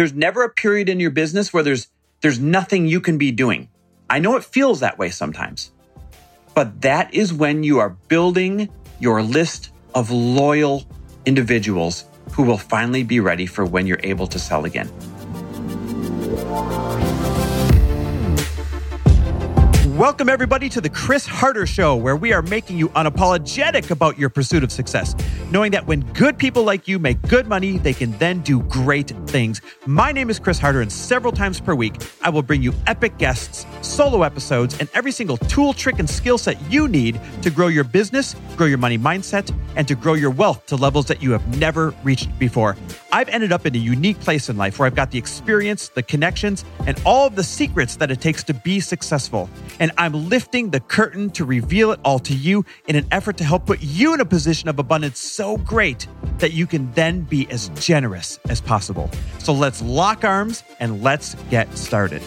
There's never a period in your business where there's there's nothing you can be doing. I know it feels that way sometimes. But that is when you are building your list of loyal individuals who will finally be ready for when you're able to sell again. Welcome, everybody, to the Chris Harder Show, where we are making you unapologetic about your pursuit of success, knowing that when good people like you make good money, they can then do great things. My name is Chris Harder, and several times per week, I will bring you epic guests, solo episodes, and every single tool, trick, and skill set you need to grow your business, grow your money mindset, and to grow your wealth to levels that you have never reached before. I've ended up in a unique place in life where I've got the experience, the connections, and all of the secrets that it takes to be successful. And I'm lifting the curtain to reveal it all to you in an effort to help put you in a position of abundance so great that you can then be as generous as possible. So let's lock arms and let's get started.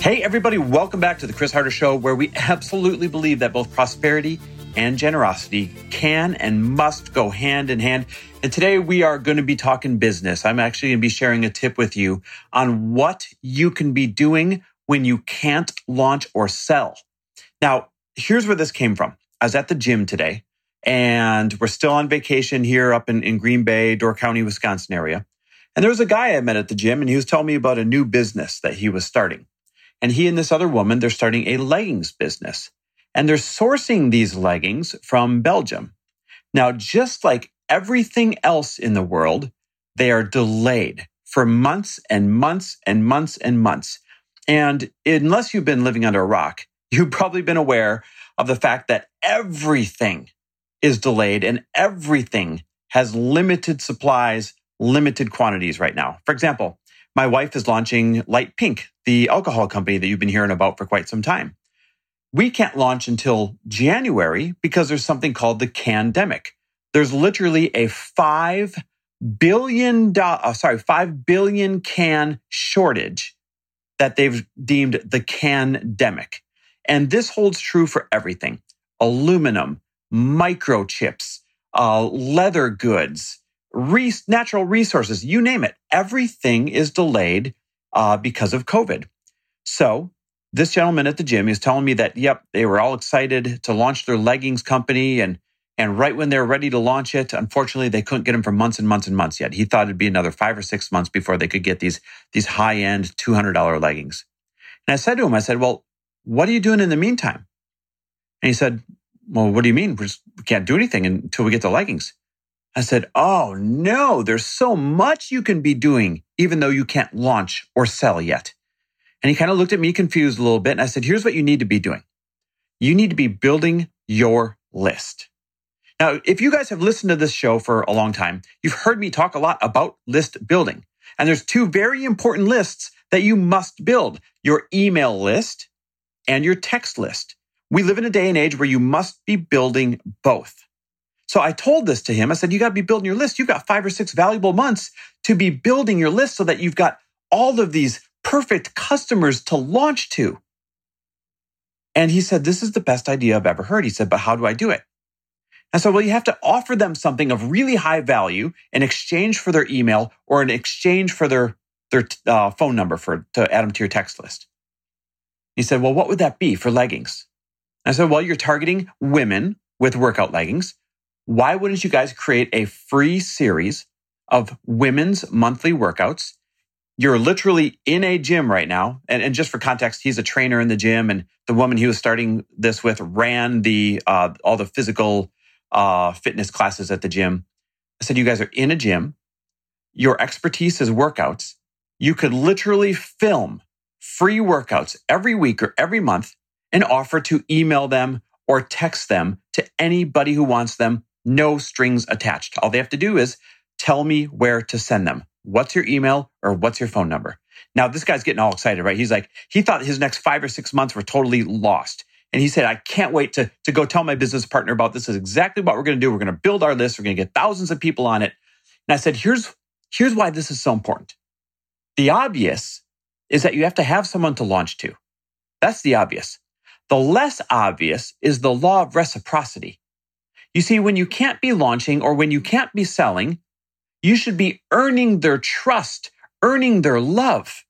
Hey, everybody, welcome back to the Chris Harder Show, where we absolutely believe that both prosperity and generosity can and must go hand in hand. And today we are going to be talking business. I'm actually going to be sharing a tip with you on what you can be doing when you can't launch or sell. Now, here's where this came from. I was at the gym today and we're still on vacation here up in, in Green Bay, Door County, Wisconsin area. And there was a guy I met at the gym and he was telling me about a new business that he was starting. And he and this other woman, they're starting a leggings business and they're sourcing these leggings from Belgium. Now, just like everything else in the world, they are delayed for months and months and months and months. And unless you've been living under a rock, you've probably been aware of the fact that everything is delayed and everything has limited supplies, limited quantities right now. For example, my wife is launching Lite Pink, the alcohol company that you've been hearing about for quite some time. We can't launch until January because there's something called the candemic. There's literally a five billion dollar, uh, sorry, five billion can shortage that they've deemed the candemic. And this holds true for everything aluminum, microchips, uh, leather goods, natural resources, you name it. Everything is delayed uh, because of COVID. So, this gentleman at the gym is telling me that, yep, they were all excited to launch their leggings company and and right when they're ready to launch it, unfortunately, they couldn't get them for months and months and months yet. He thought it'd be another five or six months before they could get these, these high end $200 leggings. And I said to him, I said, well, what are you doing in the meantime? And he said, well, what do you mean? we can't do anything until we get the leggings. I said, oh no, there's so much you can be doing, even though you can't launch or sell yet. And he kind of looked at me confused a little bit. And I said, here's what you need to be doing. You need to be building your list. Now, if you guys have listened to this show for a long time, you've heard me talk a lot about list building. And there's two very important lists that you must build your email list and your text list. We live in a day and age where you must be building both. So I told this to him. I said, You got to be building your list. You've got five or six valuable months to be building your list so that you've got all of these perfect customers to launch to. And he said, This is the best idea I've ever heard. He said, But how do I do it? And so, well, you have to offer them something of really high value in exchange for their email or in exchange for their, their uh, phone number for, to add them to your text list. He said, well, what would that be for leggings? I said, well, you're targeting women with workout leggings. Why wouldn't you guys create a free series of women's monthly workouts? You're literally in a gym right now. And, and just for context, he's a trainer in the gym. And the woman he was starting this with ran the, uh, all the physical uh, fitness classes at the gym. I said, you guys are in a gym. Your expertise is workouts. You could literally film free workouts every week or every month and offer to email them or text them to anybody who wants them. No strings attached. All they have to do is tell me where to send them. What's your email or what's your phone number? Now, this guy's getting all excited, right? He's like, he thought his next five or six months were totally lost. And he said, I can't wait to, to go tell my business partner about this. this is exactly what we're going to do. We're going to build our list. We're going to get thousands of people on it. And I said, here's, here's why this is so important. The obvious is that you have to have someone to launch to. That's the obvious. The less obvious is the law of reciprocity. You see, when you can't be launching or when you can't be selling, You should be earning their trust, earning their love,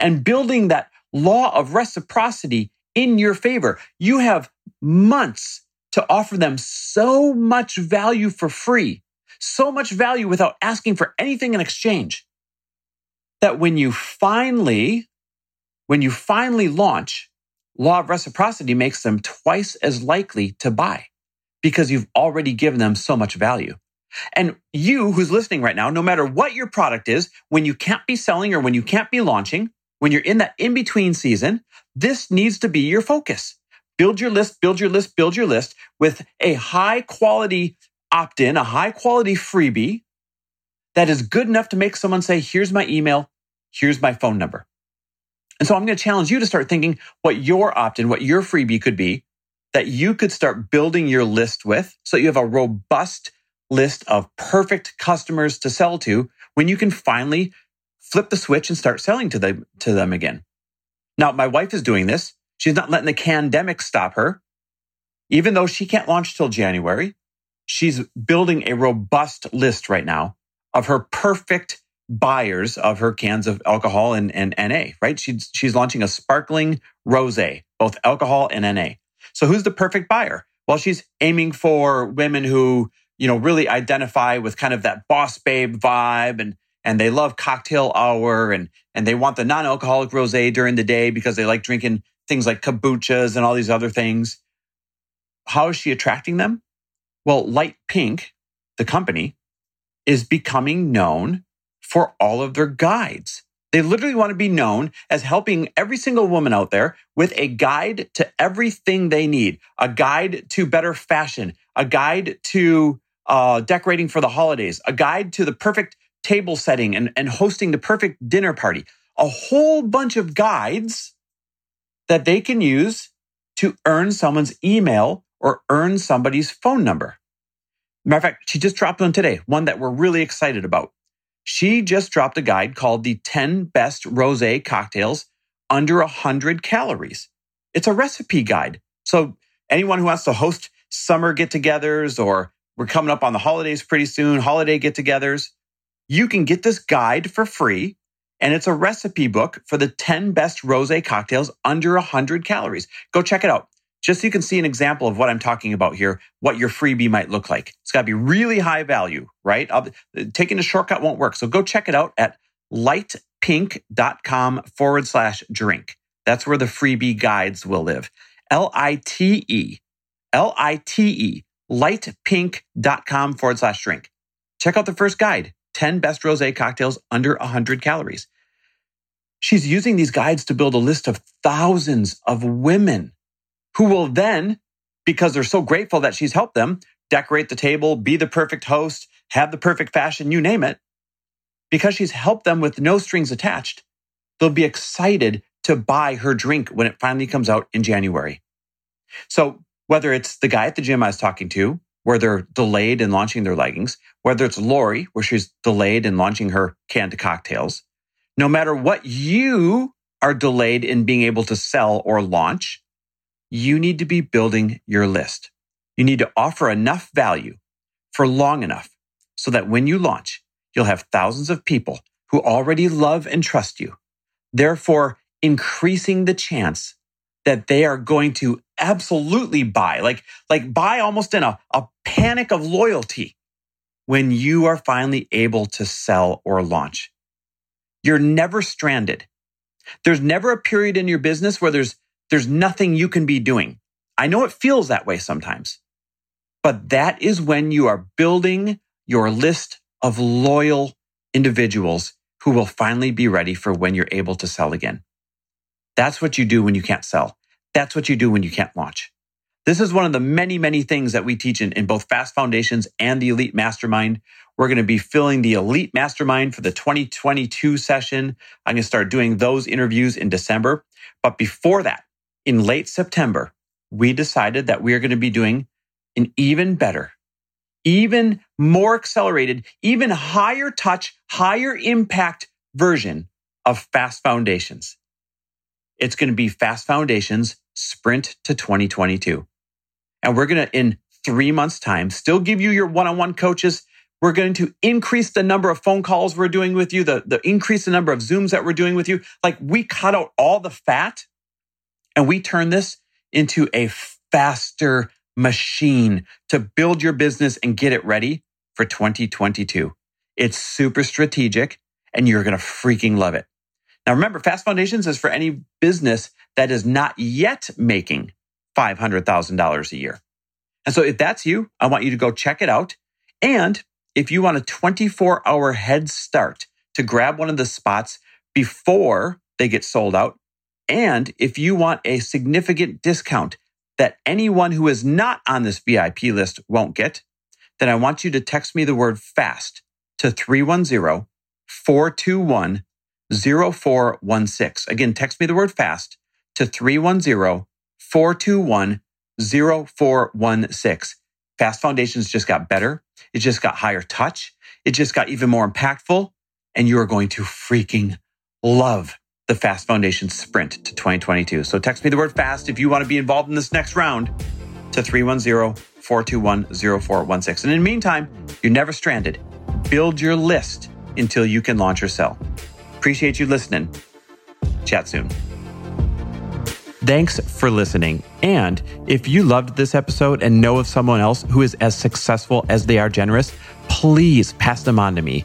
and building that law of reciprocity in your favor. You have months to offer them so much value for free, so much value without asking for anything in exchange that when you finally, when you finally launch, law of reciprocity makes them twice as likely to buy because you've already given them so much value. And you who's listening right now, no matter what your product is, when you can't be selling or when you can't be launching, when you're in that in between season, this needs to be your focus. Build your list, build your list, build your list with a high quality opt in, a high quality freebie that is good enough to make someone say, here's my email, here's my phone number. And so I'm going to challenge you to start thinking what your opt in, what your freebie could be that you could start building your list with so you have a robust list of perfect customers to sell to when you can finally flip the switch and start selling to them, to them again. Now, my wife is doing this. She's not letting the pandemic stop her. Even though she can't launch till January, she's building a robust list right now of her perfect buyers of her cans of alcohol and, and NA, right? She's, she's launching a sparkling rose, both alcohol and NA. So who's the perfect buyer? Well, she's aiming for women who, you know, really identify with kind of that boss babe vibe and and they love cocktail hour and and they want the non-alcoholic rosé during the day because they like drinking things like kombuchas and all these other things. How is she attracting them? Well, Lite Pink, the company, is becoming known for all of their guides. They literally want to be known as helping every single woman out there with a guide to everything they need, a guide to better fashion, a guide to uh, decorating for the holidays, a guide to the perfect table setting and, and hosting the perfect dinner party, a whole bunch of guides that they can use to earn someone's email or earn somebody's phone number. Matter of fact, she just dropped one today, one that we're really excited about. She just dropped a guide called the 10 best rose cocktails under 100 calories. It's a recipe guide. So anyone who wants to host summer get togethers or we're coming up on the holidays pretty soon, holiday get togethers, you can get this guide for free and it's a recipe book for the 10 best rose cocktails under 100 calories. Go check it out. Just so you can see an example of what I'm talking about here, what your freebie might look like. It's got to be really high value, right? I'll, uh, taking a shortcut won't work. So go check it out at litepink.com forward slash drink. That's where the freebie guides will live. L I T E, L I T E, litepink.com forward slash drink. Check out the first guide 10 best rose cocktails under 100 calories. She's using these guides to build a list of thousands of women who will then, because they're so grateful that she's helped them, decorate the table, be the perfect host, have the perfect fashion, you name it. Because she's helped them with no strings attached, they'll be excited to buy her drink when it finally comes out in January. So whether it's the guy at the gym I was talking to, where they're delayed in launching their leggings, whether it's Lori, where she's delayed in launching her canned cocktails, no matter what you are delayed in being able to sell or launch, you need to be building your list. You need to offer enough value for long enough so that when you launch, you'll have thousands of people who already love and trust you, therefore increasing the chance that they are going to absolutely buy, like, like buy almost in a, a panic of loyalty when you are finally able to sell or launch. You're never stranded. There's never a period in your business where there's, there's nothing you can be doing. I know it feels that way sometimes, but that is when you are building your list of loyal individuals who will finally be ready for when you're able to sell again. That's what you do when you can't sell. That's what you do when you can't launch. This is one of the many, many things that we teach in, in both Fast Foundations and the Elite Mastermind. We're going to be filling the Elite Mastermind for the 2022 session. I'm going to start doing those interviews in December. But before that, in late September, we decided that we are going to be doing an even better, even more accelerated, even higher touch, higher impact version of Fast Foundations. It's going to be Fast Foundations Sprint to 2022. And we're going to, in three months' time, still give you your one on one coaches We're going to increase the number of phone calls we're doing with you, the, the increase the number of Zooms that we're doing with you. Like we cut out all the fat and we turn this into a faster machine to build your business and get it ready for 2022. It's super strategic and you're going to freaking love it. Now remember, Fast Foundations is for any business that is not yet making $500,000 a year. And so if that's you, I want you to go check it out. And if you want a 24 hour head start to grab one of the spots before they get sold out, and if you want a significant discount that anyone who is not on this VIP list won't get, then I want you to text me the word fast to 310 421 0416. Again, text me the word fast to 310 421 0416. Fast Foundations just got better. It just got higher touch. It just got even more impactful. And you are going to freaking love the Fast Foundation Sprint to 2022. So text me the word fast if you want to be involved in this next round to 310 421 0416. And in the meantime, you're never stranded. Build your list until you can launch or sell. Appreciate you listening. Chat soon. Thanks for listening. And if you loved this episode and know of someone else who is as successful as they are generous, please pass them on to me.